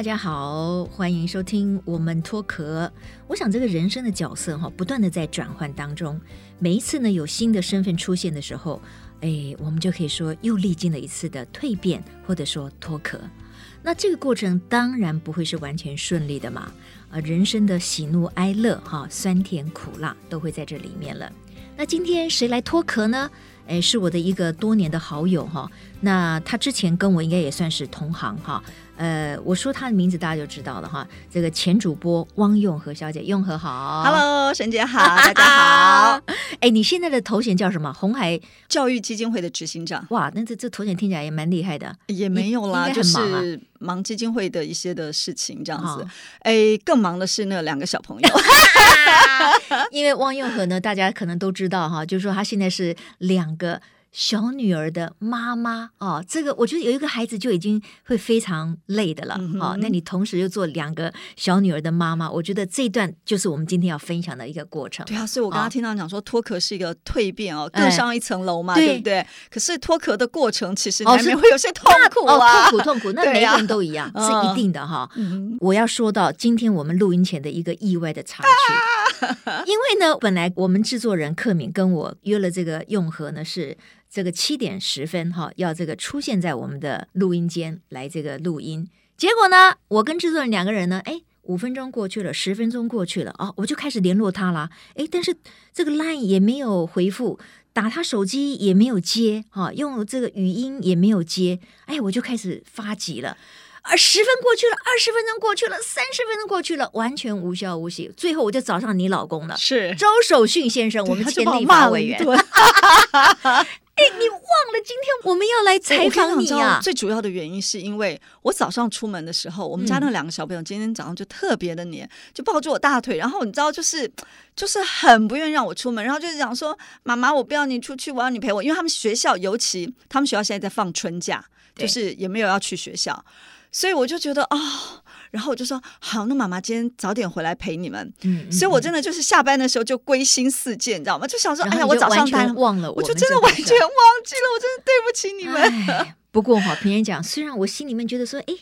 大家好，欢迎收听我们脱壳。我想这个人生的角色哈，不断的在转换当中，每一次呢有新的身份出现的时候，哎，我们就可以说又历经了一次的蜕变，或者说脱壳。那这个过程当然不会是完全顺利的嘛，啊，人生的喜怒哀乐哈，酸甜苦辣都会在这里面了。那今天谁来脱壳呢？哎，是我的一个多年的好友哈。那他之前跟我应该也算是同行哈。呃，我说他的名字大家就知道了哈。这个前主播汪用和小姐，用和好，Hello，沈姐好，大家好。哎，你现在的头衔叫什么？红海教育基金会的执行长。哇，那这这头衔听起来也蛮厉害的。也没有啦，就是忙基金会的一些的事情这样子。哎，更忙的是那两个小朋友。因为汪用和呢，大家可能都知道哈，就是说他现在是两个小女儿的妈妈哦，这个我觉得有一个孩子就已经会非常累的了、嗯、哦。那你同时又做两个小女儿的妈妈，我觉得这一段就是我们今天要分享的一个过程。对啊，所以我刚刚听到讲说脱壳是一个蜕变哦，更上一层楼嘛，哎、对不对？可是脱壳的过程其实难免会有些痛苦啊，哦、痛苦痛苦，那 每个人都一样，啊、是一定的哈。嗯、我要说到今天我们录音前的一个意外的插曲，啊、因为呢，本来我们制作人克敏跟我约了这个用和呢是。这个七点十分哈，要这个出现在我们的录音间来这个录音。结果呢，我跟制作人两个人呢，哎，五分钟过去了，十分钟过去了啊，我就开始联络他了。哎，但是这个 line 也没有回复，打他手机也没有接，哈，用这个语音也没有接。哎，我就开始发急了。而十分过去了，二十分钟过去了，三十分钟过去了，完全无效无息。最后我就找上你老公了，是周守训先生，我们前立法委员。哎，你忘了今天我们要来采访你啊？最主要的原因是因为我早上出门的时候，我们家那两个小朋友今天早上就特别的黏，就抱住我大腿，然后你知道，就是就是很不愿意让我出门，然后就是讲说：“妈妈，我不要你出去，我要你陪我。”因为他们学校，尤其他们学校现在在放春假，就是也没有要去学校。所以我就觉得啊、哦，然后我就说好，那妈妈今天早点回来陪你们。嗯，嗯，所以我真的就是下班的时候就归心似箭，你知道吗？就想说，哎呀，我早上班忘了我，我就真的完全忘记了，我真的对不起你们。不过哈，平人讲，虽然我心里面觉得说，哎。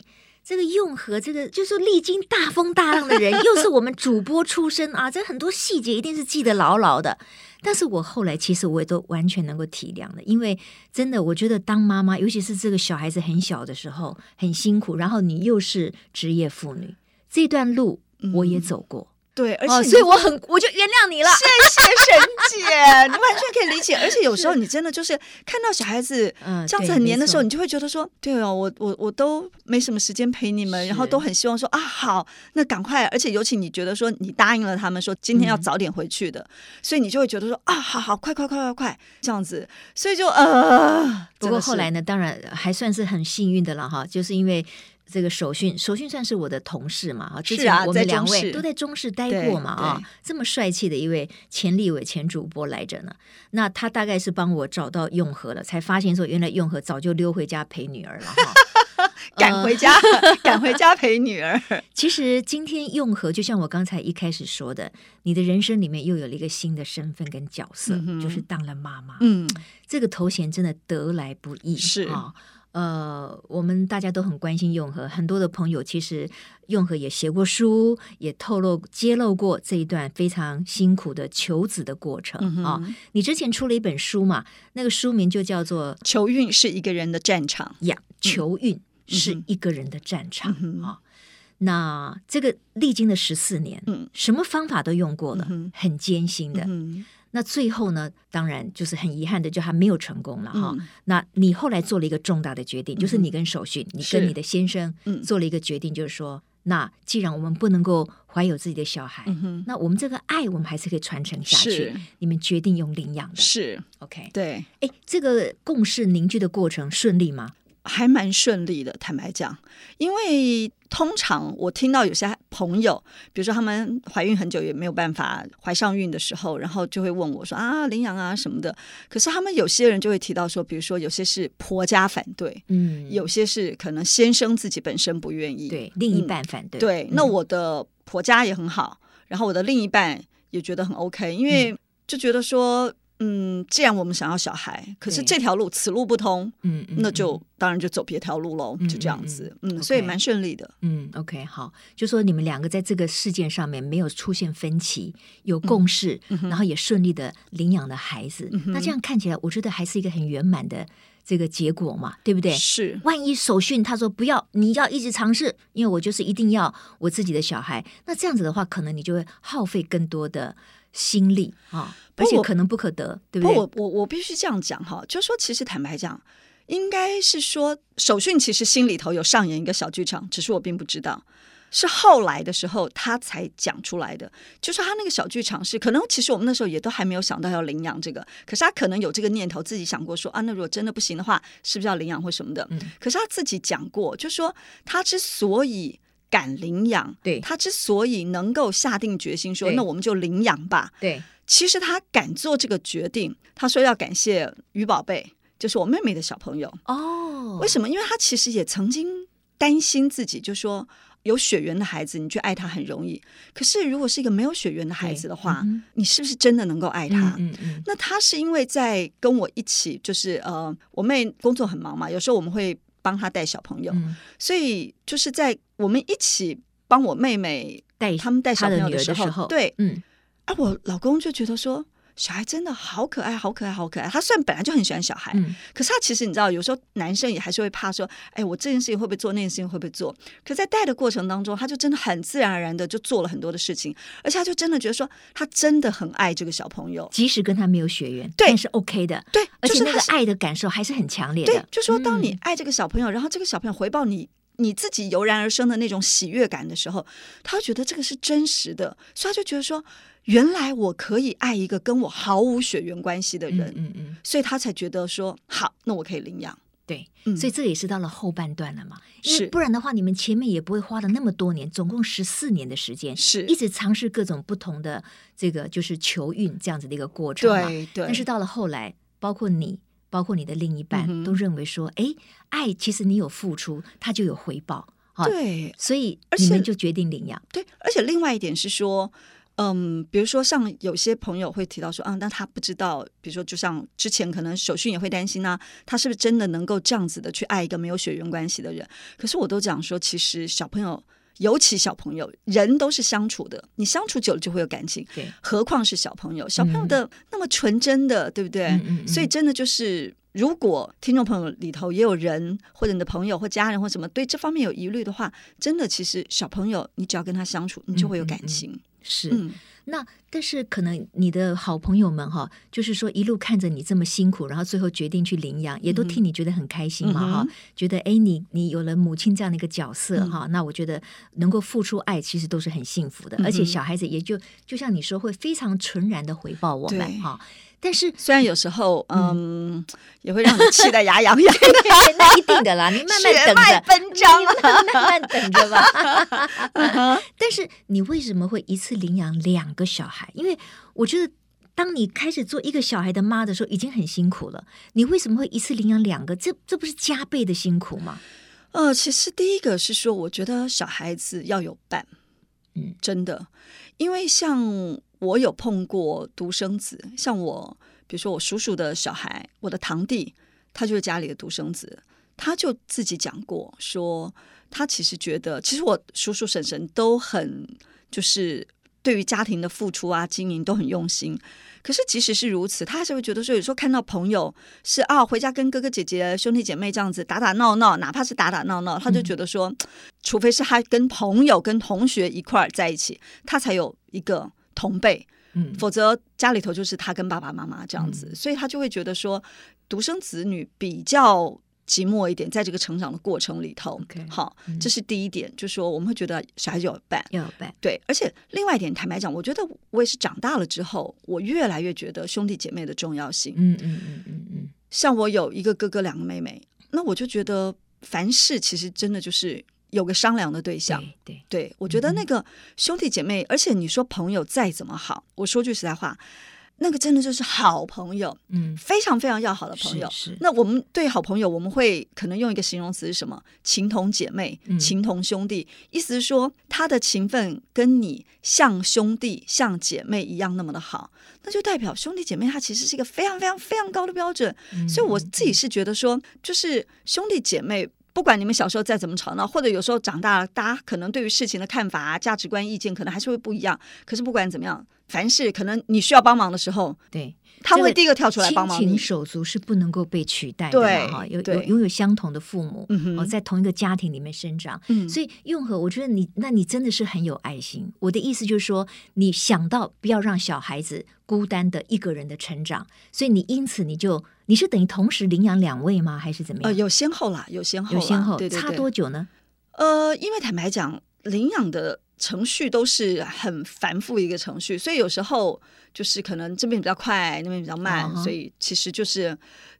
这个用和这个就是历经大风大浪的人，又是我们主播出身啊，这很多细节一定是记得牢牢的。但是我后来其实我也都完全能够体谅的，因为真的我觉得当妈妈，尤其是这个小孩子很小的时候，很辛苦，然后你又是职业妇女，这段路我也走过。嗯对，而且、哦、所以我很，我就原谅你了。谢谢沈姐，你完全可以理解。而且有时候你真的就是看到小孩子这样子很黏的时候，嗯、你就会觉得说，对哦，我我我都没什么时间陪你们，然后都很希望说啊，好，那赶快。而且尤其你觉得说你答应了他们说今天要早点回去的，嗯、所以你就会觉得说啊，好好，快快快快快这样子。所以就呃，不过后来呢，当然还算是很幸运的了哈，就是因为。这个守训，守训算是我的同事嘛？啊，之前我们两位都在中视待过嘛？啊，这么帅气的一位前立委、前主播来着呢。那他大概是帮我找到永和了，才发现说原来永和早就溜回家陪女儿了哈。赶回家，赶回家陪女儿。其实今天用和就像我刚才一开始说的，你的人生里面又有了一个新的身份跟角色，嗯、就是当了妈妈。嗯，这个头衔真的得来不易，是啊。呃，我们大家都很关心永和，很多的朋友其实永和也写过书，也透露揭露过这一段非常辛苦的求子的过程啊、嗯哦。你之前出了一本书嘛？那个书名就叫做《求运是一个人的战场》呀，求运是一个人的战场啊、嗯哼哦。那这个历经了十四年，嗯，什么方法都用过了，嗯、很艰辛的。嗯那最后呢，当然就是很遗憾的，就还没有成功了哈。嗯、那你后来做了一个重大的决定，嗯、就是你跟守训，你跟你的先生做了一个决定，就是说，嗯、那既然我们不能够怀有自己的小孩，嗯、那我们这个爱，我们还是可以传承下去。你们决定用领养的，是 OK？对，哎，这个共识凝聚的过程顺利吗？还蛮顺利的，坦白讲，因为通常我听到有些朋友，比如说他们怀孕很久也没有办法怀上孕的时候，然后就会问我说啊，领养啊什么的。可是他们有些人就会提到说，比如说有些是婆家反对，嗯，有些是可能先生自己本身不愿意，对，另一半反对。嗯、对，那我的婆家也很好，然后我的另一半也觉得很 OK，因为就觉得说。嗯，既然我们想要小孩，可是这条路此路不通，嗯，那就当然就走别条路喽，就这样子，嗯，所以蛮顺利的，嗯，OK，好，就说你们两个在这个事件上面没有出现分歧，有共识，然后也顺利的领养了孩子，那这样看起来，我觉得还是一个很圆满的这个结果嘛，对不对？是，万一首训他说不要，你要一直尝试，因为我就是一定要我自己的小孩，那这样子的话，可能你就会耗费更多的。心力啊，而且可能不可得，对不对？我我我必须这样讲哈，就是说，其实坦白讲，应该是说，守训其实心里头有上演一个小剧场，只是我并不知道，是后来的时候他才讲出来的。就是他那个小剧场是可能，其实我们那时候也都还没有想到要领养这个，可是他可能有这个念头，自己想过说啊，那如果真的不行的话，是不是要领养或什么的？嗯，可是他自己讲过，就说他之所以。敢领养，对，他之所以能够下定决心说，那我们就领养吧。对，其实他敢做这个决定，他说要感谢于宝贝，就是我妹妹的小朋友。哦，为什么？因为他其实也曾经担心自己，就说有血缘的孩子，你去爱他很容易。可是如果是一个没有血缘的孩子的话，嗯、你是不是真的能够爱他？嗯嗯嗯。那他是因为在跟我一起，就是呃，我妹工作很忙嘛，有时候我们会。帮他带小朋友，嗯，所以就是在我们一起帮我妹妹带他们带小朋友的时候，时候。对，嗯，啊，我老公就觉得说。小孩真的好可爱，好可爱，好可爱。他虽然本来就很喜欢小孩，嗯、可是他其实你知道，有时候男生也还是会怕说，哎，我这件事情会不会做，那件事情会不会做？可在带的过程当中，他就真的很自然而然的就做了很多的事情，而且他就真的觉得说，他真的很爱这个小朋友，即使跟他没有血缘，对，但是 OK 的，对，而且那个爱的感受还是很强烈的。对，就说当你爱这个小朋友，嗯、然后这个小朋友回报你你自己油然而生的那种喜悦感的时候，他会觉得这个是真实的，所以他就觉得说。原来我可以爱一个跟我毫无血缘关系的人，嗯嗯，嗯，所以他才觉得说好，那我可以领养。对，嗯，所以这也是到了后半段了嘛，是，不然的话，你们前面也不会花了那么多年，总共十四年的时间，是一直尝试各种不同的这个就是求孕这样子的一个过程嘛。对对。但是到了后来，包括你，包括你的另一半，嗯，都认为说，哎，爱其实你有付出，他就有回报。对，所以你们就决定领养。对，而且另外一点是说。嗯，比如说像有些朋友会提到说啊，那他不知道，比如说就像之前可能守训也会担心啊，他是不是真的能够这样子的去爱一个没有血缘关系的人？可是我都讲说，其实小朋友，尤其小朋友，人都是相处的，你相处久了就会有感情，对，何况是小朋友，小朋友的那么纯真的，对不对？嗯嗯嗯。所以真的就是，如果听众朋友里头也有人或者你的朋友或家人或什么对这方面有疑虑的话，真的其实小朋友，你只要跟他相处，你就会有感情。嗯嗯嗯是，嗯、那但是可能你的好朋友们哈，就是说一路看着你这么辛苦，然后最后决定去领养，也都替你觉得很开心嘛哈、嗯，觉得哎，你你有了母亲这样的一个角色哈、嗯，那我觉得能够付出爱，其实都是很幸福的，嗯、而且小孩子也就就像你说，会非常纯然的回报我们哈。但是，虽然有时候，嗯，嗯也会让你气得牙痒痒。的，那一定的啦，你慢慢等着，张，慢慢等着吧。但是，你为什么会一次领养两个小孩？因为我觉得，当你开始做一个小孩的妈的时候，已经很辛苦了。你为什么会一次领养两个？这这不是加倍的辛苦吗？呃，其实第一个是说，我觉得小孩子要有伴，嗯，真的，因为像。我有碰过独生子，像我，比如说我叔叔的小孩，我的堂弟，他就是家里的独生子，他就自己讲过，说他其实觉得，其实我叔叔婶婶都很，就是对于家庭的付出啊、经营都很用心。可是即使是如此，他还是会觉得说，有时候看到朋友是啊，回家跟哥哥姐姐、兄弟姐妹这样子打打闹闹，哪怕是打打闹闹，他就觉得说，除非是他跟朋友、跟同学一块儿在一起，他才有一个。同辈，否则家里头就是他跟爸爸妈妈这样子，所以他就会觉得说，独生子女比较寂寞一点，在这个成长的过程里头，okay, 好，嗯，这是第一点，就是说我们会觉得小孩子有伴，有伴，对，而且另外一点，坦白讲，我觉得我也是长大了之后，我越来越觉得兄弟姐妹的重要性，嗯嗯嗯嗯嗯，像我有一个哥哥，两个妹妹，那我就觉得凡事其实真的就是。有个商量的对象，对对，对，我觉得那个兄弟姐妹，嗯，而且你说朋友再怎么好，我说句实在话，那个真的就是好朋友，嗯，非常非常要好的朋友。是，是。那我们对好朋友，我们会可能用一个形容词是什么？情同姐妹，情同兄弟。嗯、意思是说，他的情分跟你像兄弟、像姐妹一样那么的好，那就代表兄弟姐妹他其实是一个非常非常非常高的标准。嗯、所以我自己是觉得说，就是兄弟姐妹。不管你们小时候再怎么吵闹，或者有时候长大了，大家可能对于事情的看法啊、价值观、意见，可能还是会不一样。可是不管怎么样，凡是可能你需要帮忙的时候，对，他会第一个跳出来帮忙。亲情手足是不能够被取代的哈。有有拥有相同的父母，嗯哼，在同一个家庭里面生长，嗯，所以用和，我觉得你，那你真的是很有爱心。我的意思就是说，你想到不要让小孩子孤单的一个人的成长，所以你因此你就。你是等于同时领养两位吗？还是怎么样？呃，有先后啦，有先后，有先后，差多久呢？呃，因为坦白讲，领养的程序都是很繁复一个程序，所以有时候就是可能这边比较快，那边比较慢，uh huh. 所以其实就是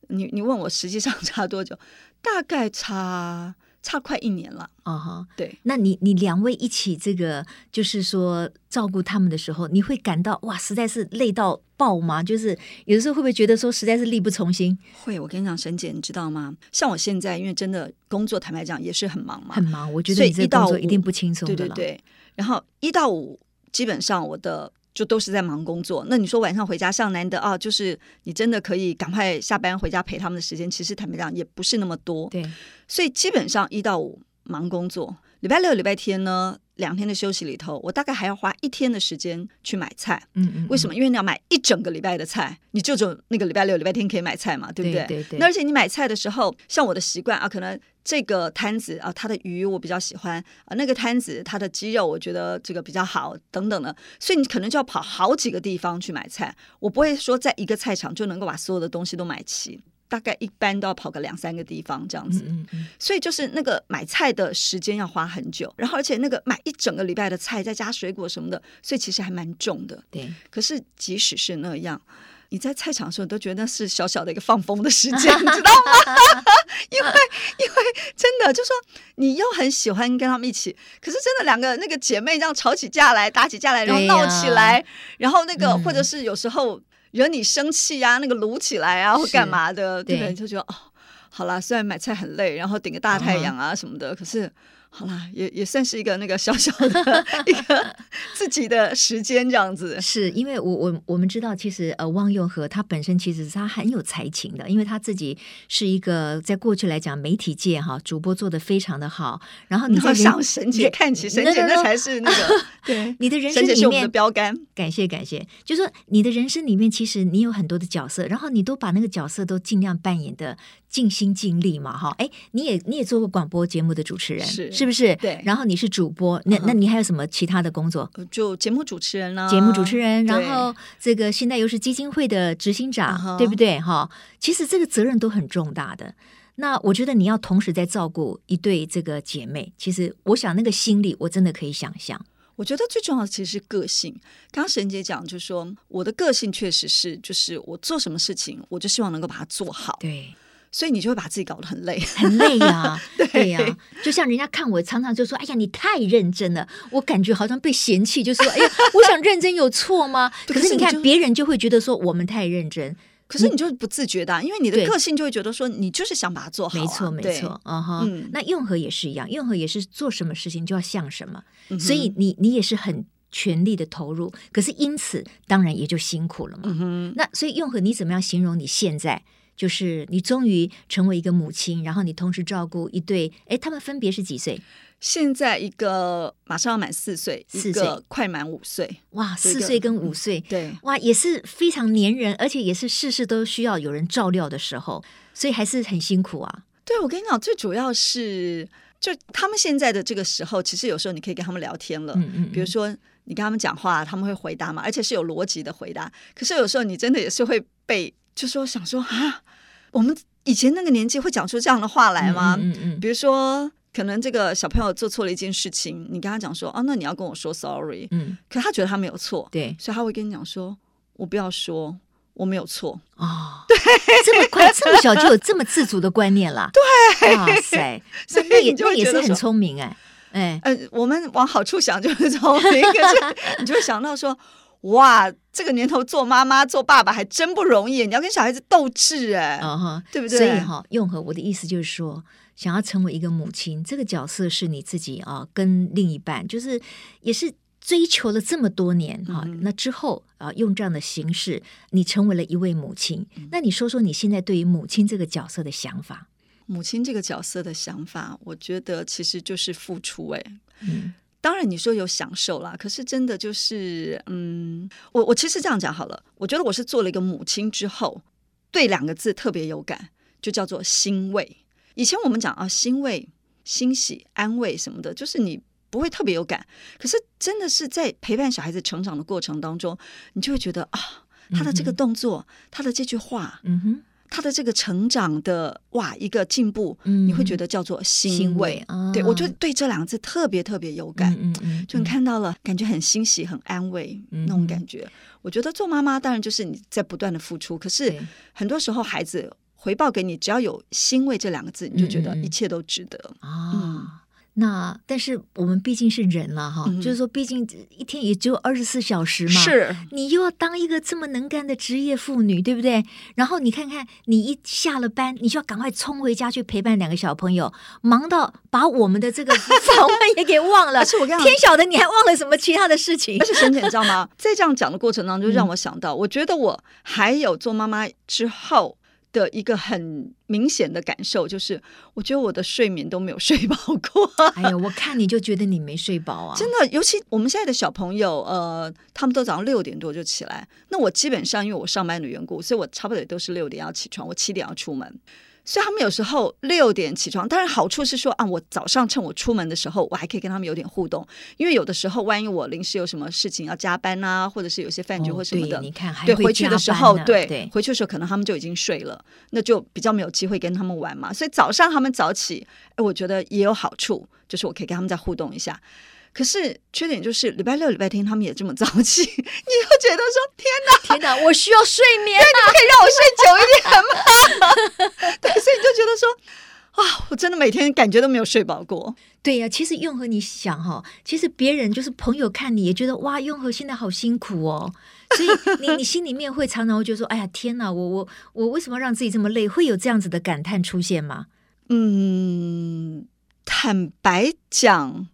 你你问我实际上差多久，大概差。差快一年了，啊哈、uh，huh. 对，那你你两位一起这个，就是说照顾他们的时候，你会感到哇，实在是累到爆吗？就是有的时候会不会觉得说实在是力不从心？会，我跟你讲，沈姐，你知道吗？像我现在，因为真的工作，坦白讲也是很忙嘛，很忙。我觉得你这工作一定不轻松的。对对对，然后一到五基本上我的。就都是在忙工作，那你说晚上回家上难得啊，就是你真的可以赶快下班回家陪他们的时间，其实坦白讲也不是那么多。对，所以基本上一到五忙工作，礼拜六、礼拜天呢，两天的休息里头，我大概还要花一天的时间去买菜。嗯，嗯嗯。为什么？因为你要买一整个礼拜的菜，你就只有那个礼拜六、礼拜天可以买菜嘛，对不对？对对对。那而且你买菜的时候，像我的习惯啊，可能。这个摊子啊，它的鱼我比较喜欢啊，那个摊子它的鸡肉我觉得这个比较好，等等的，所以你可能就要跑好几个地方去买菜。我不会说在一个菜场就能够把所有的东西都买齐，大概一般都要跑个两三个地方这样子。嗯嗯。所以就是那个买菜的时间要花很久，然后而且那个买一整个礼拜的菜再加水果什么的，所以其实还蛮重的。对。可是即使是那样。你在菜场的时候都觉得那是小小的一个放风的时间，你知道吗？因为因为真的就说你又很喜欢跟他们一起，可是真的两个那个姐妹这样吵起架来，打起架来，然后闹起来，啊、然后那个、嗯、或者是有时候惹你生气呀、啊，那个撸起来啊，或干嘛的，对不对？就觉得哦，好啦，虽然买菜很累，然后顶个大太阳啊什么的，嗯、可是。好啦，也也算是一个那个小小的一个 自己的时间这样子。是因为我我我们知道，其实呃，汪佑和他本身其实是他很有才情的，因为他自己是一个在过去来讲媒体界哈主播做的非常的好。然后你在想沈姐看起沈姐那才是那个 对你的人生里面的标杆。感谢感谢，就说你的人生里面其实你有很多的角色，然后你都把那个角色都尽量扮演的尽心尽力嘛哈。哎，你也你也做过广播节目的主持人是。是不是？对，然后你是主播，那那你还有什么其他的工作？就节目主持人呢？节目主持人，然后这个现在又是基金会的执行长，对不对？哈，其实这个责任都很重大的。那我觉得你要同时在照顾一对这个姐妹，其实我想那个心理我真的可以想象。我觉得最重要的其实是个性。刚刚沈姐讲，就是说我的个性确实是，就是我做什么事情，我就希望能够把它做好。对。所以你就会把自己搞得很累，很累呀、啊，对呀、啊，就像人家看我，常常就说：“哎呀，你太认真了。”我感觉好像被嫌弃，就说：“哎呀，我想认真有错吗？” 可是你看，别人就会觉得说我们太认真，可是你就是不自觉的、啊，因为你的个性就会觉得说你就是想把它做好、啊。没错，没错，嗯哼。嗯，那用和也是一样，用和也是做什么事情就要像什么，嗯、所以你你也是很全力的投入，可是因此当然也就辛苦了嘛。嗯。那所以用和你怎么样形容你现在？就是你终于成为一个母亲，然后你同时照顾一对，哎，他们分别是几岁？现在一个马上要满四岁，四个快满五岁。哇，四岁跟五岁，对，哇，也是非常黏人，而且也是事事都需要有人照料的时候，所以还是很辛苦啊。对，我跟你讲，最主要是就他们现在的这个时候，其实有时候你可以跟他们聊天了，嗯嗯嗯，比如说你跟他们讲话，他们会回答嘛，而且是有逻辑的回答。可是有时候你真的也是会被。就说想说啊，我们以前那个年纪会讲出这样的话来吗？嗯嗯，比如说，可能这个小朋友做错了一件事情，你跟他讲说，啊，那你要跟我说 sorry。嗯，可他觉得他没有错，对，所以他会跟你讲说，我不要说我没有错。哦，对，这么快这么小就有这么自主的观念了，对，哇塞，所以那也那也是很聪明哎，哎，呃，我们往好处想就是聪明，可是你就会想到说。哇，这个年头做妈妈做爸爸还真不容易，你要跟小孩子斗智哎，啊哈，对不对？所以哈，用和我的意思就是说，想要成为一个母亲，这个角色是你自己啊，跟另一半就是也是追求了这么多年哈、嗯。那之后啊，用这样的形式，你成为了一位母亲。嗯、那你说说你现在对于母亲这个角色的想法？母亲这个角色的想法，我觉得其实就是付出哎。嗯。当然，你说有享受啦，可是真的就是，嗯，我我其实这样讲好了，我觉得我是做了一个母亲之后，对两个字特别有感，就叫做欣慰。以前我们讲啊，欣慰、欣喜、安慰什么的，就是你不会特别有感，可是真的是在陪伴小孩子成长的过程当中，你就会觉得啊，他的这个动作，嗯、他的这句话，嗯哼。他的这个成长的哇，一个进步，嗯，你会觉得叫做欣慰，对我就对这两个字特别特别有感，嗯嗯，就你看到了，感觉很欣喜，很安慰、嗯、那种感觉。我觉得做妈妈当然就是你在不断的付出，可是很多时候孩子回报给你，只要有欣慰这两个字，你就觉得一切都值得。啊。嗯那但是我们毕竟是人了哈、嗯，就是说，毕竟一天也只有二十四小时嘛。是，你又要当一个这么能干的职业妇女，对不对？然后你看看，你一下了班，你就要赶快冲回家去陪伴两个小朋友，忙到把我们的这个 访问也给忘了。而且我跟你讲，天晓得你还忘了什么其他的事情。而且沈姐，你知道吗？在这样讲的过程当中，就让我想到、嗯，我觉得我还有做妈妈之后。的一个很明显的感受就是，我觉得我的睡眠都没有睡饱过。哎呀，我看你就觉得你没睡饱啊！真的，尤其我们现在的小朋友，呃，他们都早上六点多就起来。那我基本上因为我上班的缘故，所以我差不多也都是六点要起床，我七点要出门。所以他们有时候六点起床，当然好处是说啊，我早上趁我出门的时候，我还可以跟他们有点互动。因为有的时候，万一我临时有什么事情要加班啊，或者是有些饭局或什么的，哦、对，你看还对回去的时候对，对，回去的时候可能他们就已经睡了，那就比较没有机会跟他们玩嘛。所以早上他们早起，哎，我觉得也有好处，就是我可以跟他们再互动一下。可是缺点就是礼拜六、礼拜天他们也这么早起，你又觉得说天哪，天哪，我需要睡眠，对，你们可以让我睡久一点吗？对，所以你就觉得说啊，我真的每天感觉都没有睡饱过。对呀、啊，其实用和你想哈，其实别人就是朋友看你也觉得哇，用和现在好辛苦哦，所以你 你心里面会常常会觉得说，哎呀天哪，我我我为什么让自己这么累？会有这样子的感叹出现吗？嗯，坦白讲。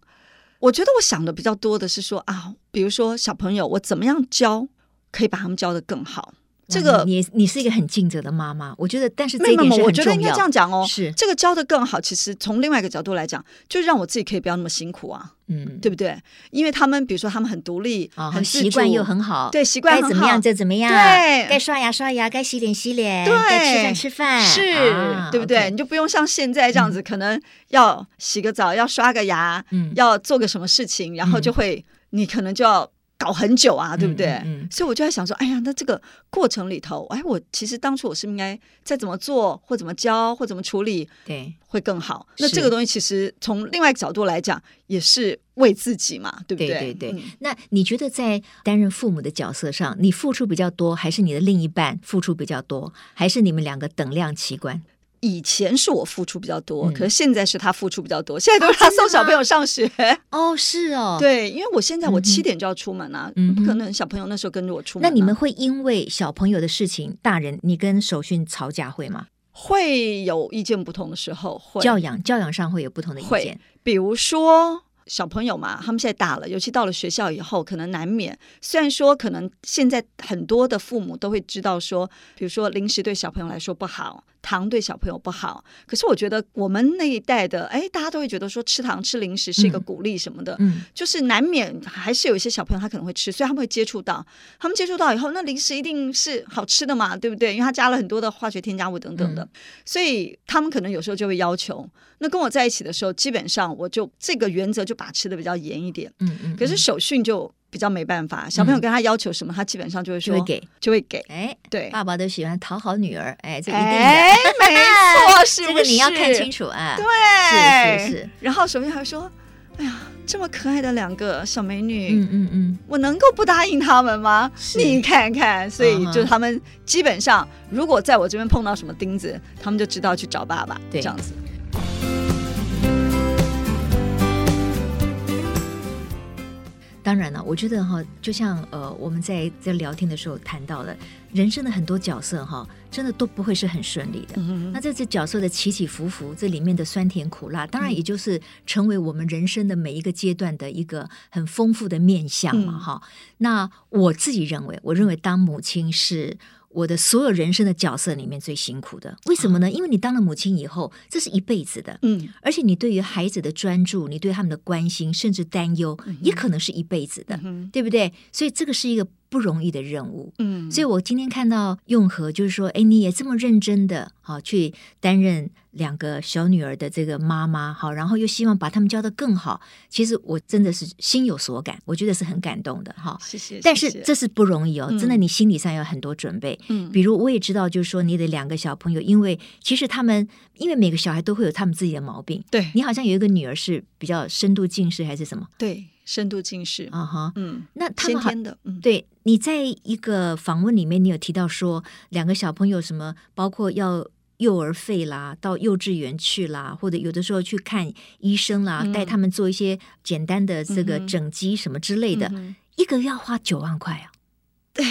我觉得我想的比较多的是说啊，比如说小朋友，我怎么样教可以把他们教的更好？这个你你是一个很尽责的妈妈，我觉得，但是这一点。我觉得应该这样讲哦，是这个教的更好。其实从另外一个角度来讲，就让我自己可以不要那么辛苦啊，嗯，对不对？因为他们比如说他们很独立，哦、很习惯又很好，对，习惯很好，该怎么样就怎么样，对，该刷牙刷牙，该洗脸洗脸，对，该吃饭吃饭，是、啊、对不对？Okay. 你就不用像现在这样子，可能要洗个澡，要刷个牙，嗯，要做个什么事情，然后就会、嗯、你可能就要。搞很久啊，对不对？嗯嗯、所以我就在想说，哎呀，那这个过程里头，哎，我其实当初我是应该再怎么做，或怎么教，或怎么处理，对，会更好。那这个东西其实从另外一个角度来讲，也是为自己嘛，对不对？对对对、嗯。那你觉得在担任父母的角色上，你付出比较多，还是你的另一半付出比较多，还是你们两个等量齐观？以前是我付出比较多，嗯，可是现在是他付出比较多。现在都是他送小朋友上学。哦，是哦，对，因为我现在我七点就要出门啊，嗯，不可能小朋友那时候跟着我出门，啊。那你们会因为小朋友的事情，大人你跟守训吵架会吗？会有意见不同的时候，会教养教养上会有不同的意见，比如说。小朋友嘛，他们现在大了，尤其到了学校以后，可能难免。虽然说，可能现在很多的父母都会知道说，比如说零食对小朋友来说不好，糖对小朋友不好。可是我觉得我们那一代的，哎，大家都会觉得说吃糖吃零食是一个鼓励什么的，嗯，就是难免还是有一些小朋友他可能会吃，所以他们会接触到，他们接触到以后，那零食一定是好吃的嘛，对不对？因为它加了很多的化学添加物等等的，嗯，所以他们可能有时候就会要求。那跟我在一起的时候，基本上我就这个原则就把持的比较严一点。嗯嗯。可是守训就比较没办法，小朋友跟他要求什么，他基本上就会说就会给，就会给。哎，对，爸爸都喜欢讨好女儿，哎，这一定的。哎，没错，是不是？这个你要看清楚啊。对，是是是。然后小朋友还说：“哎呀，这么可爱的两个小美女，嗯嗯嗯，我能够不答应他们吗？你看看，所以就他们基本上，如果在我这边碰到什么钉子，他们就知道去找爸爸，对，这样子。”当然了，我觉得哈，就像呃，我们在在聊天的时候谈到了人生的很多角色哈，真的都不会是很顺利的。嗯。那这这角色的起起伏伏，这里面的酸甜苦辣，当然也就是成为我们人生的每一个阶段的一个很丰富的面相嘛哈。嗯。那我自己认为，我认为当母亲是。我的所有人生的角色里面最辛苦的，为什么呢？因为你当了母亲以后，这是一辈子的，嗯，而且你对于孩子的专注，你对他们的关心，甚至担忧，也可能是一辈子的，对不对？所以这个是一个不容易的任务，嗯。所以我今天看到用和，就是说，哎，你也这么认真的，好去担任。两个小女儿的这个妈妈，好，然后又希望把他们教得更好。其实我真的是心有所感，我觉得是很感动的，哈。谢谢。但是这是不容易哦，嗯、真的，你心理上有很多准备。嗯。比如我也知道，就是说你的两个小朋友，因为其实他们，因为每个小孩都会有他们自己的毛病。对。你好像有一个女儿是比较深度近视还是什么？对，深度近视。啊哈。嗯。那他们先天的。嗯。对，你在一个访问里面，你有提到说两个小朋友什么，包括要。幼儿费啦，到幼稚园去啦，或者有的时候去看医生啦，嗯、带他们做一些简单的这个整肌什么之类的，嗯、一个月要花九万块啊！对，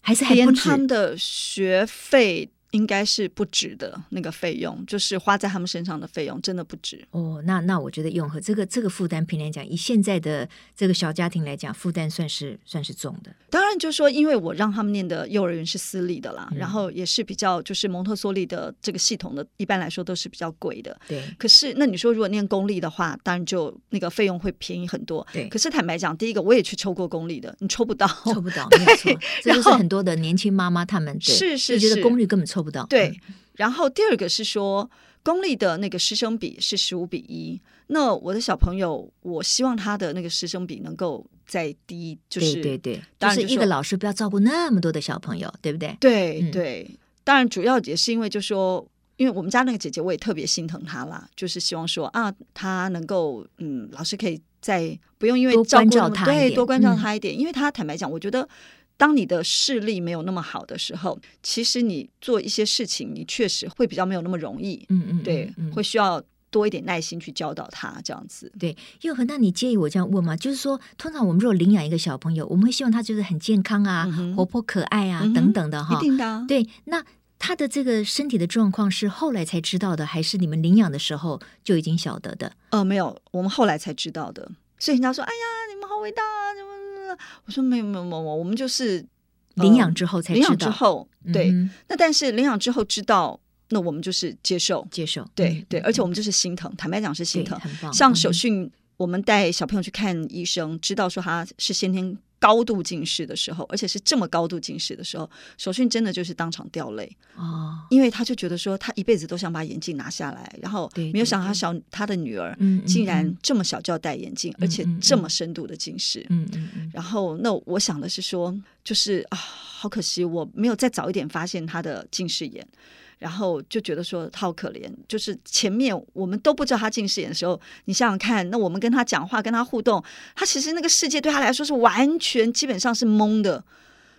还是还不止他们的学费。应该是不值的那个费用，就是花在他们身上的费用，真的不值。哦，那那我觉得用和这个这个负担，平来讲，以现在的这个小家庭来讲，负担算是算是重的。当然，就是说，因为我让他们念的幼儿园是私立的啦，嗯、然后也是比较就是蒙特梭利的这个系统的，一般来说都是比较贵的。对。可是，那你说如果念公立的话，当然就那个费用会便宜很多。对。可是坦白讲，第一个我也去抽过公立的，你抽不到，抽不到，没有错。这就是很多的年轻妈妈他们是是觉得公立根本抽不到。对，然后第二个是说，公立的那个师生比是十五比一。那我的小朋友，我希望他的那个师生比能够再低，就是对对对，当然就是一个老师不要照顾那么多的小朋友，对不对？对、嗯、对，当然主要也是因为，就是说，因为我们家那个姐姐，我也特别心疼她啦，就是希望说啊，她能够嗯，老师可以再不用因为照顾多关照她，对，多关照她一点，嗯、因为她坦白讲，我觉得。当你的视力没有那么好的时候，其实你做一些事情，你确实会比较没有那么容易。嗯嗯，对，嗯、会需要多一点耐心去教导他这样子。对，又和那你介意我这样问吗？就是说，通常我们如果领养一个小朋友，我们会希望他就是很健康啊，嗯、活泼可爱啊、嗯、等等的哈。一定的、啊。对，那他的这个身体的状况是后来才知道的，还是你们领养的时候就已经晓得的？呃，没有，我们后来才知道的。所以人家说：“哎呀，你们好伟大啊！”我说没有没有没有，我们就是领养之后才知道。领养之后，对，嗯、那但是领养之后知道，那我们就是接受接受，对、嗯、对，而且我们就是心疼。坦白讲是心疼。像手训，我们带小朋友去看医生，知道说他是先天。高度近视的时候，而且是这么高度近视的时候，手训真的就是当场掉泪。哦，因为他就觉得说，他一辈子都想把眼镜拿下来，然后没有想到他小他的女儿竟然这么小就要戴眼镜，而且这么深度的近视，嗯嗯嗯，然后那我想的是说，就是啊，好可惜我没有再早一点发现他的近视眼。然后就觉得说他好可怜，就是前面我们都不知道他近视眼的时候，你想想看，那我们跟他讲话、跟他互动，他其实那个世界对他来说是完全基本上是懵的，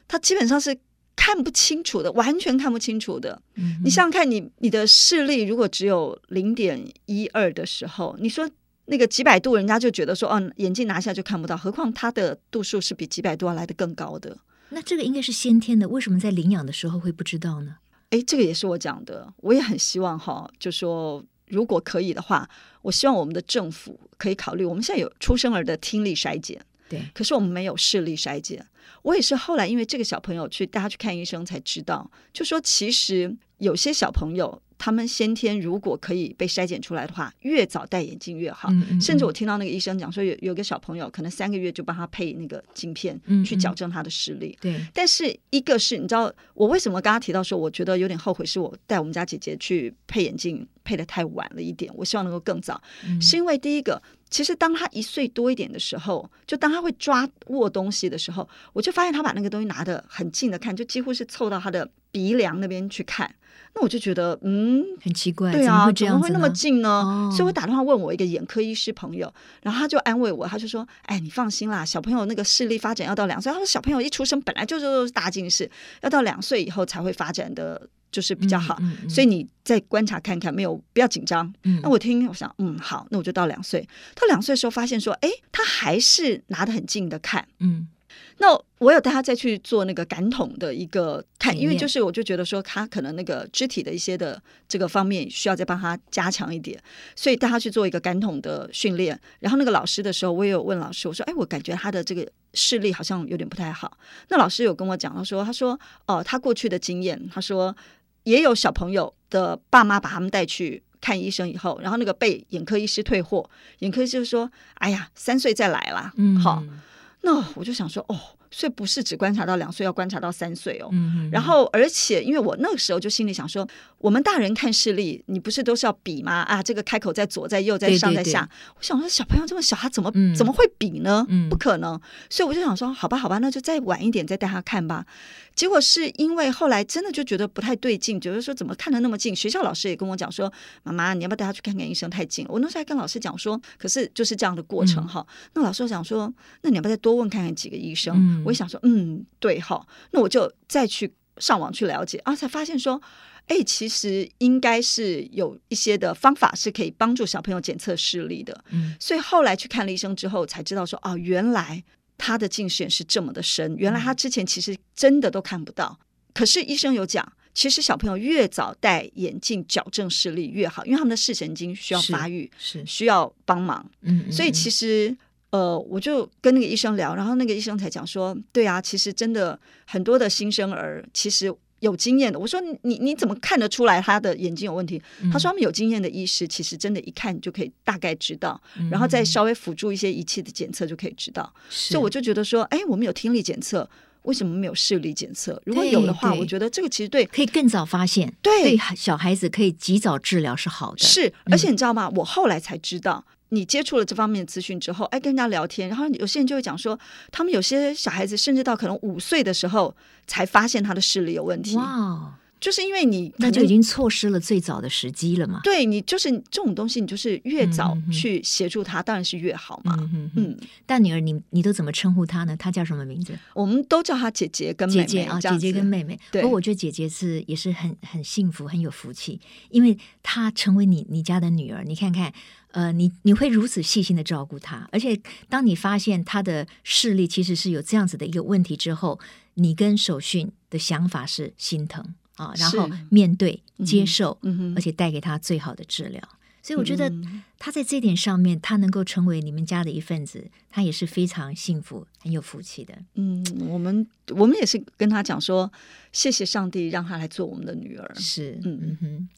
他基本上是看不清楚的，完全看不清楚的。嗯、你想想看，你你的视力如果只有零点一二的时候，你说那个几百度，人家就觉得说，哦，眼镜拿下就看不到，何况他的度数是比几百度要来的更高的。那这个应该是先天的，为什么在领养的时候会不知道呢？哎，这个也是我讲的，我也很希望哈，就说如果可以的话，我希望我们的政府可以考虑。我们现在有出生儿的听力筛检，对，可是我们没有视力筛检。我也是后来因为这个小朋友去带他去看医生才知道，就说其实有些小朋友。他们先天如果可以被筛检出来的话，越早戴眼镜越好。嗯嗯嗯，甚至我听到那个医生讲说有，有有个小朋友可能三个月就帮他配那个镜片，去矫正他的视力。但是一个是你知道我为什么刚刚提到说，我觉得有点后悔，是我带我们家姐姐去配眼镜配的太晚了一点。我希望能够更早，嗯、是因为第一个，其实当他一岁多一点的时候，就当他会抓握东西的时候，我就发现他把那个东西拿得很近的看，就几乎是凑到他的鼻梁那边去看。那我就觉得，嗯，很奇怪，对啊，怎么，怎么会那么近呢？哦、所以我打电话问我一个眼科医师朋友，然后他就安慰我，他就说：“哎，你放心啦，小朋友那个视力发展要到两岁。他说小朋友一出生本来就是大近视，要到两岁以后才会发展的就是比较好，嗯嗯嗯、所以你再观察看看，没有不要紧张。嗯、那我听，我想，嗯，好，那我就到两岁。到两岁的时候，发现说，哎，他还是拿得很近的看。嗯，那我有带他再去做那个感统的一个看，因为就是我就觉得说，他可能那个肢体的一些的这个方面需要再帮他加强一点，所以带他去做一个感统的训练。然后那个老师的时候，我也有问老师，我说，哎，我感觉他的这个。视力好像有点不太好。那老师有跟我讲，他说：“他说哦，他过去的经验，他说也有小朋友的爸妈把他们带去看医生以后，然后那个被眼科医师退货，眼科医师就说：‘哎呀，三岁再来啦。’嗯，好。那我就想说，哦。”所以不是只观察到两岁，要观察到三岁哦。嗯、然后，而且因为我那个时候就心里想说，我们大人看视力，你不是都是要比吗？啊，这个开口在左，在右，在上，在下。对对对，我想说，小朋友这么小，他怎么、嗯、怎么会比呢？嗯、不可能。所以我就想说，好吧，好吧，那就再晚一点再带他看吧。结果是因为后来真的就觉得不太对劲，觉得说怎么看得那么近？学校老师也跟我讲说，妈妈，你要不要带他去看看医生？太近了。我那时候还跟老师讲说，可是就是这样的过程哈。嗯、那老师讲说，那你要不要再多问看看几个医生？嗯我想说，嗯，对哈，那我就再去上网去了解啊，才发现说，哎，其实应该是有一些的方法是可以帮助小朋友检测视力的。嗯，所以后来去看了医生之后，才知道说，哦，原来他的近视眼是这么的深，原来他之前其实真的都看不到。可是医生有讲，其实小朋友越早戴眼镜矫正视力越好，因为他们的视神经需要发育，是，是需要帮忙。嗯，嗯，所以其实。呃，我就跟那个医生聊，然后那个医生才讲说，对啊，其实真的很多的新生儿其实有经验的。我说你你怎么看得出来他的眼睛有问题？嗯、他说他们有经验的医师，其实真的，一看就可以大概知道，嗯、然后再稍微辅助一些仪器的检测就可以知道。是所以我就觉得说，哎，我们有听力检测，为什么没有视力检测？如果有的话，我觉得这个其实对可以更早发现，对，对小孩子可以及早治疗是好的。是，而且你知道吗？嗯、我后来才知道。你接触了这方面的资讯之后，哎，跟人家聊天，然后有些人就会讲说，他们有些小孩子甚至到可能五岁的时候才发现他的视力有问题。哇，就是因为你那就已经错失了最早的时机了嘛。对，你就是这种东西，你就是越早去协助他，嗯、当然是越好嘛。嗯嗯，大女儿，你你都怎么称呼她呢？她叫什么名字？我们都叫她姐姐跟妹妹姐姐啊，姐姐跟妹妹。对，不过我觉得姐姐是也是很很幸福，很有福气，因为她成为你你家的女儿。你看看。呃，你你会如此细心的照顾他，而且当你发现他的视力其实是有这样子的一个问题之后，你跟守训的想法是心疼啊，然后面对、接受，而且带给他最好的治疗。所以我觉得他在这点上面，他能够成为你们家的一份子，他也是非常幸福、很有福气的。嗯，我们我们也是跟他讲说，谢谢上帝让他来做我们的女儿。是，嗯嗯哼。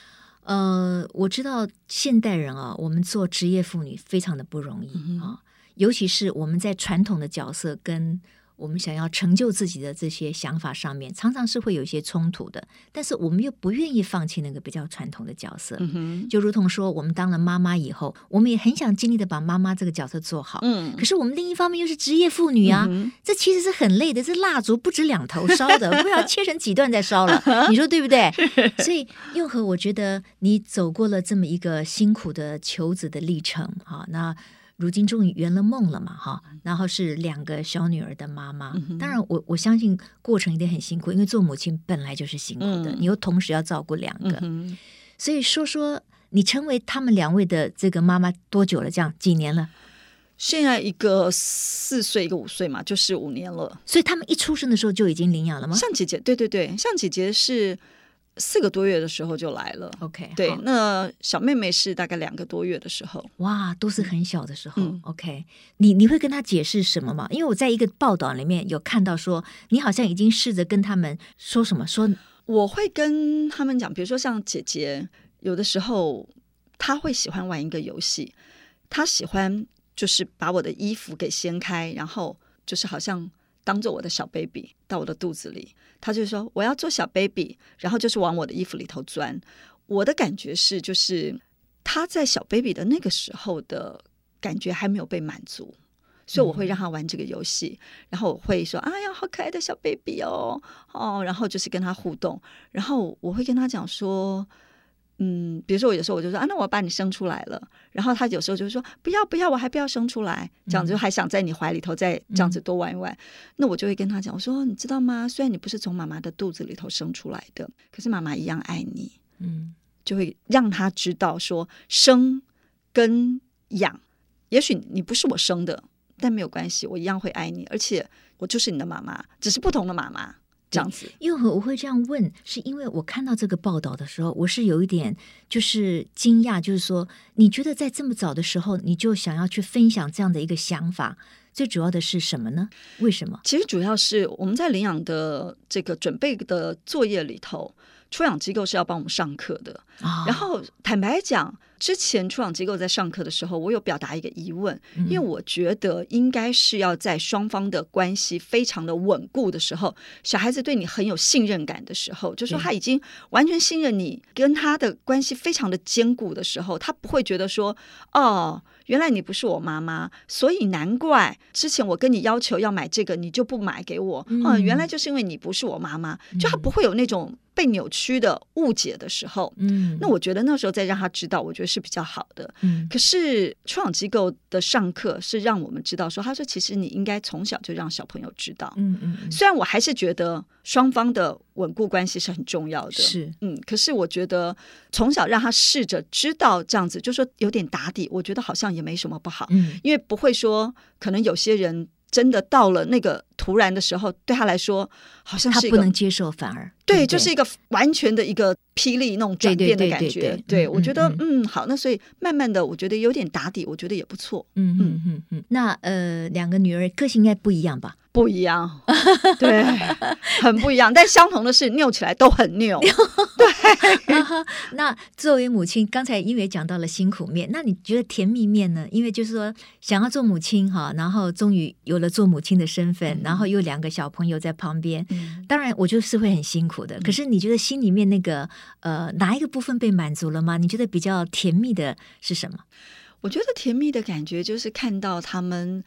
呃，我知道现代人啊，我们做职业妇女非常的不容易啊，尤其是我们在传统的角色跟。我们想要成就自己的这些想法上面，常常是会有一些冲突的。但是我们又不愿意放弃那个比较传统的角色，嗯、就如同说，我们当了妈妈以后，我们也很想尽力的把妈妈这个角色做好。嗯，可是我们另一方面又是职业妇女啊，嗯、这其实是很累的。这蜡烛不止两头烧的，不要切成几段再烧了，你说对不对？所以又和我觉得你走过了这么一个辛苦的求子的历程，啊那。如今终于圆了梦了嘛，哈，然后是两个小女儿的妈妈。嗯、当然我，我我相信过程一定很辛苦，因为做母亲本来就是辛苦的，嗯、你又同时要照顾两个，嗯、所以说说你成为他们两位的这个妈妈多久了？这样几年了？现在一个四岁，一个五岁嘛，就是五年了。所以他们一出生的时候就已经领养了吗？像姐姐，对对对，像姐姐是。四个多月的时候就来了，OK，对，那小妹妹是大概两个多月的时候，哇，都是很小的时候，嗯，OK，你你会跟她解释什么吗？因为我在一个报道里面有看到说，你好像已经试着跟他们说什么，说我会跟他们讲，比如说像姐姐，有的时候她会喜欢玩一个游戏，她喜欢就是把我的衣服给掀开，然后就是好像。当做我的小 baby 到我的肚子里，他就说我要做小 baby，然后就是往我的衣服里头钻。我的感觉是，就是他在小 baby 的那个时候的感觉还没有被满足，所以我会让他玩这个游戏，嗯、然后我会说：“哎呀，好可爱的小 baby 哦，哦。”然后就是跟他互动，然后我会跟他讲说：“嗯，比如说我有时候我就说啊，那我要把你生出来了，然后他有时候就说不要不要，我还不要生出来，这样子就还想在你怀里头再这样子多玩一玩，嗯、那我就会跟他讲，我说你知道吗？虽然你不是从妈妈的肚子里头生出来的，可是妈妈一样爱你，嗯，就会让他知道说生跟养，也许你不是我生的，但没有关系，我一样会爱你，而且我就是你的妈妈，只是不同的妈妈。这样子，因为我会这样问，是因为我看到这个报道的时候，我是有一点就是惊讶，就是说，你觉得在这么早的时候，你就想要去分享这样的一个想法，最主要的是什么呢？为什么？其实主要是我们在领养的这个准备的作业里头。出养机构是要帮我们上课的，哦、然后坦白讲，之前出养机构在上课的时候，我有表达一个疑问，嗯、因为我觉得应该是要在双方的关系非常的稳固的时候，小孩子对你很有信任感的时候，就说他已经完全信任你，跟他的关系非常的坚固的时候，他不会觉得说哦。原来你不是我妈妈，所以难怪之前我跟你要求要买这个，你就不买给我。嗯，嗯，原来就是因为你不是我妈妈，就他不会有那种被扭曲的误解的时候。嗯，那我觉得那时候再让他知道，我觉得是比较好的。嗯，可是创养机构的上课是让我们知道说，他说其实你应该从小就让小朋友知道。嗯嗯，虽然我还是觉得双方的稳固关系是很重要的。是，嗯，可是我觉得从小让他试着知道这样子，就说有点打底，我觉得好像。也没什么不好，嗯，因为不会说，可能有些人真的到了那个突然的时候，对他来说好像是他不能接受，反而对，就是一个完全的一个霹雳那种转变的感觉。对，对，对，对，对，我觉得嗯，嗯，好，那所以慢慢的，我觉得有点打底，我觉得也不错。嗯嗯嗯嗯。那呃，两个女儿个性应该不一样吧？不一样，对，很不一样。但相同的是，拗起来都很拗。对。那作为母亲，刚才因为讲到了辛苦面，那你觉得甜蜜面呢？因为就是说想要做母亲哈，然后终于有了做母亲的身份，然后有两个小朋友在旁边，当然我就是会很辛苦的。可是你觉得心里面那个呃哪一个部分被满足了吗？你觉得比较甜蜜的是什么？我觉得甜蜜的感觉就是看到他们。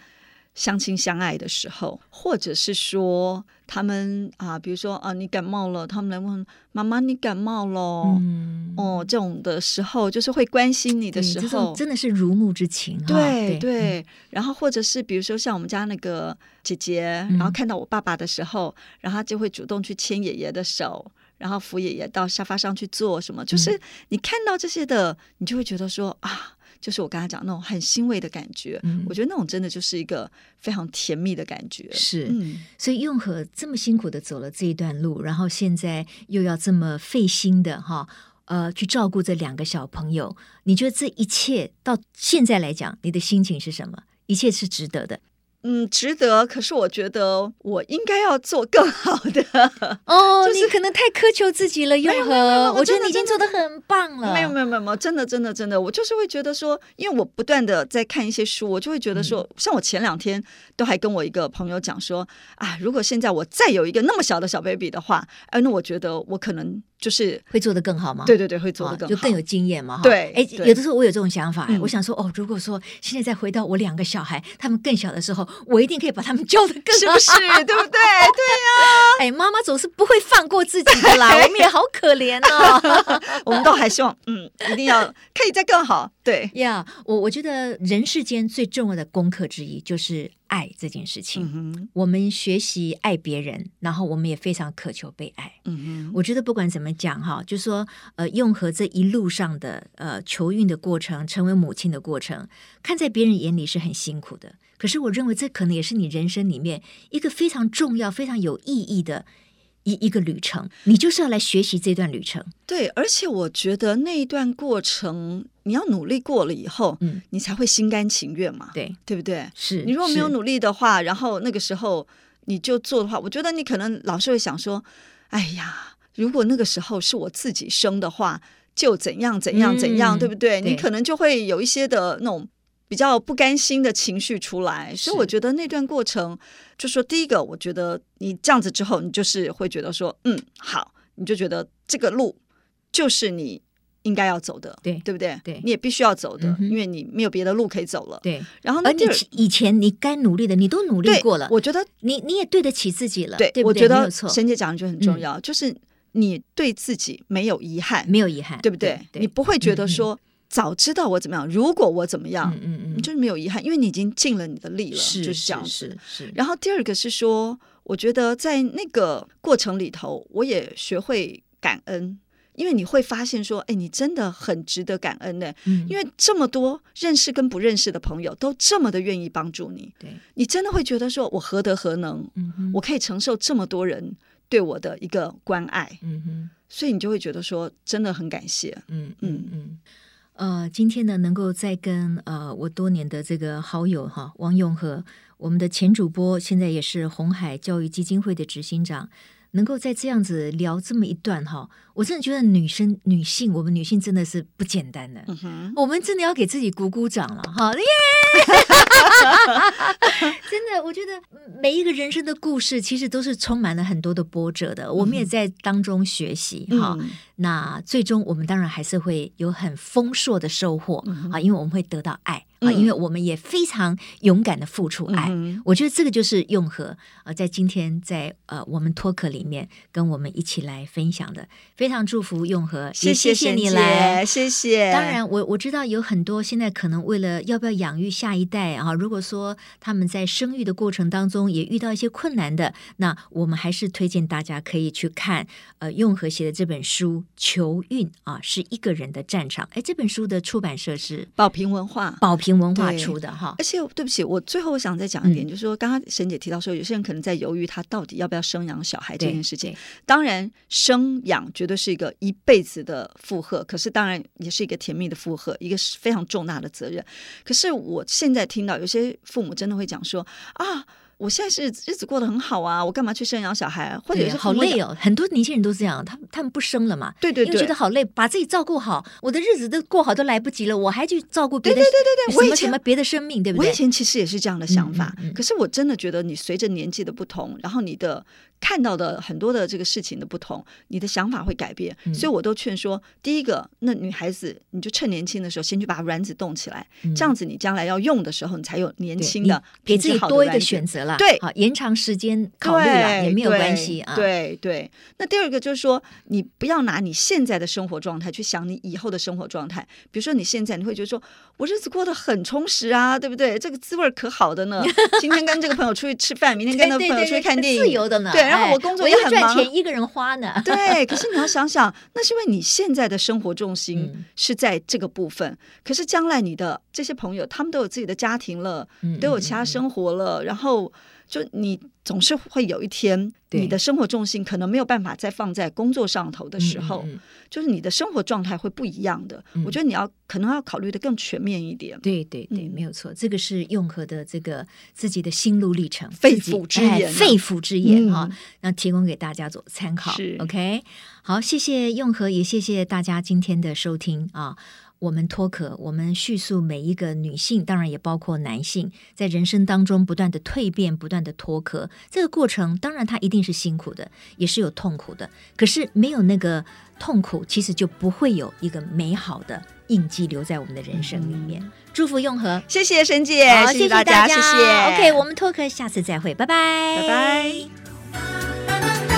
相亲相爱的时候，或者是说他们啊，比如说啊，你感冒了，他们来问妈妈你感冒了，嗯，哦，这种的时候就是会关心你的时候，真的是如沐之情。对对，对、嗯，然后或者是比如说像我们家那个姐姐，然后看到我爸爸的时候，嗯、然后就会主动去牵爷爷的手，然后扶爷爷到沙发上去坐，什么，就是你看到这些的，你就会觉得说啊。就是我刚才讲那种很欣慰的感觉，嗯，我觉得那种真的就是一个非常甜蜜的感觉。是，嗯，所以用和这么辛苦的走了这一段路，然后现在又要这么费心的哈，呃，去照顾这两个小朋友，你觉得这一切到现在来讲，你的心情是什么？一切是值得的。嗯，值得。可是我觉得我应该要做更好的。哦，就是、你可能太苛求自己了，用和。我觉得你已经做的很棒了。没有没有没有真的真的真的，我就是会觉得说，因为我不断的在看一些书，我就会觉得说，嗯、像我前两天都还跟我一个朋友讲说，啊，如果现在我再有一个那么小的小 baby 的话，哎，那我觉得我可能。就是会做得更好吗？对对对，会做得更好，就更有经验嘛。对，哎，有的时候我有这种想法，嗯、我想说，哦，如果说现在再回到我两个小孩，他们更小的时候，我一定可以把他们教得更好，是不是？对不对？对呀、啊。哎，妈妈总是不会放过自己的啦，我们也好可怜哦。我们都还希望，嗯，一定要可以再更好。对呀，yeah, 我我觉得人世间最重要的功课之一就是爱这件事情。嗯，我们学习爱别人，然后我们也非常渴求被爱。嗯哼，我觉得不管怎么讲哈，就说呃，用和这一路上的呃求孕的过程，成为母亲的过程，看在别人眼里是很辛苦的。可是我认为这可能也是你人生里面一个非常重要、非常有意义的。一一个旅程，你就是要来学习这段旅程。对，而且我觉得那一段过程，你要努力过了以后，嗯，你才会心甘情愿嘛。对，对不对？是你如果没有努力的话，然后那个时候你就做的话，我觉得你可能老是会想说：“哎呀，如果那个时候是我自己生的话，就怎样怎样怎样，嗯，对不对？”对，你可能就会有一些的那种。比较不甘心的情绪出来，所以我觉得那段过程，就说第一个，我觉得你这样子之后，你就是会觉得说，嗯，好，你就觉得这个路就是你应该要走的，对，对不对？对，你也必须要走的，嗯，因为你没有别的路可以走了。对，然后呢，你以前你该努力的，你都努力过了，我觉得你你也对得起自己了，对，对不对？我觉得沈姐讲的就很重要，嗯，就是你对自己没有遗憾，没有遗憾，对不对？对对，你不会觉得说。嗯早知道我怎么样，如果我怎么样，嗯嗯嗯，就是没有遗憾，因为你已经尽了你的力了，是就是这样子。是，是，是。然后第二个是说，我觉得在那个过程里头，我也学会感恩，因为你会发现说，哎，你真的很值得感恩的，嗯，因为这么多认识跟不认识的朋友都这么的愿意帮助你，对，你真的会觉得说我何德何能，嗯，我可以承受这么多人对我的一个关爱，所以你就会觉得说真的很感谢，嗯嗯嗯。呃，今天呢，能够再跟呃我多年的这个好友哈王永和，我们的前主播，现在也是红海教育基金会的执行长，能够在这样子聊这么一段哈，我真的觉得女生女性，我们女性真的是不简单的，嗯、我们真的要给自己鼓鼓掌了哈耶！真的，我觉得每一个人生的故事，其实都是充满了很多的波折的，我们也在当中学习哈。嗯那最终我们当然还是会有很丰硕的收获啊，因为我们会得到爱。啊，因为我们也非常勇敢的付出爱，嗯、我觉得这个就是用和呃，在今天在呃我们脱壳里面跟我们一起来分享的，非常祝福用和，谢谢，你来，谢谢。当然，我我知道有很多现在可能为了要不要养育下一代啊，如果说他们在生育的过程当中也遇到一些困难的，那我们还是推荐大家可以去看呃用和写的这本书《求运》啊，是一个人的战场。哎，这本书的出版社是宝瓶文化，宝瓶。文化出的哈，而且对不起，我最后我想再讲一点，嗯、就是说，刚刚沈姐提到说，有些人可能在犹豫他到底要不要生养小孩这件事情。当然，生养绝对是一个一辈子的负荷，可是当然也是一个甜蜜的负荷，一个非常重大的责任。可是我现在听到有些父母真的会讲说啊。我现在是日子过得很好啊，我干嘛去生养小孩？或者是好累哦。很多年轻人都这样，他们他们不生了嘛，对对对，因为觉得好累，把自己照顾好，我的日子都过好都来不及了，我还去照顾别的，对对对对对，什么什么别的生命，对不对？我以前其实也是这样的想法，嗯嗯嗯，可是我真的觉得你随着年纪的不同，然后你的。看到的很多的这个事情的不同，你的想法会改变，嗯、所以我都劝说，第一个，那女孩子你就趁年轻的时候先去把卵子冻起来，嗯、这样子你将来要用的时候，你才有年轻的，给自己多一个选择了，对，好延长时间考虑了也没有关系啊。对对，那第二个就是说，你不要拿你现在的生活状态去想你以后的生活状态，比如说你现在你会觉得说我日子过得很充实啊，对不对？这个滋味可好的呢，今天跟这个朋友出去吃饭，明天跟那个朋友出去看电影，自由的呢，对。然后我工作也很忙，赚钱一个人花呢。对，可是你要想想，那是因为你现在的生活重心是在这个部分。嗯、可是将来你的这些朋友，他们都有自己的家庭了，嗯、都有其他生活了，嗯、然后就你总是会有一天，你的生活重心可能没有办法再放在工作上头的时候，嗯、就是你的生活状态会不一样的。嗯、我觉得你要可能要考虑的更全面一点。对对对，没有错，这个是用和的这个自己的心路历程，肺腑之言，肺腑之言啊，那提供给大家做参考。是 OK，好，谢谢用和，也谢谢大家今天的收听啊。我们脱壳，我们叙述每一个女性，当然也包括男性，在人生当中不断的蜕变，不断的脱壳。这个过程，当然它一定是辛苦的，也是有痛苦的。可是没有那个痛苦，其实就不会有一个美好的印记留在我们的人生里面。嗯、祝福用和，谢谢沈姐，好谢谢大家，谢谢。OK，我们脱壳，下次再会，拜拜，拜拜。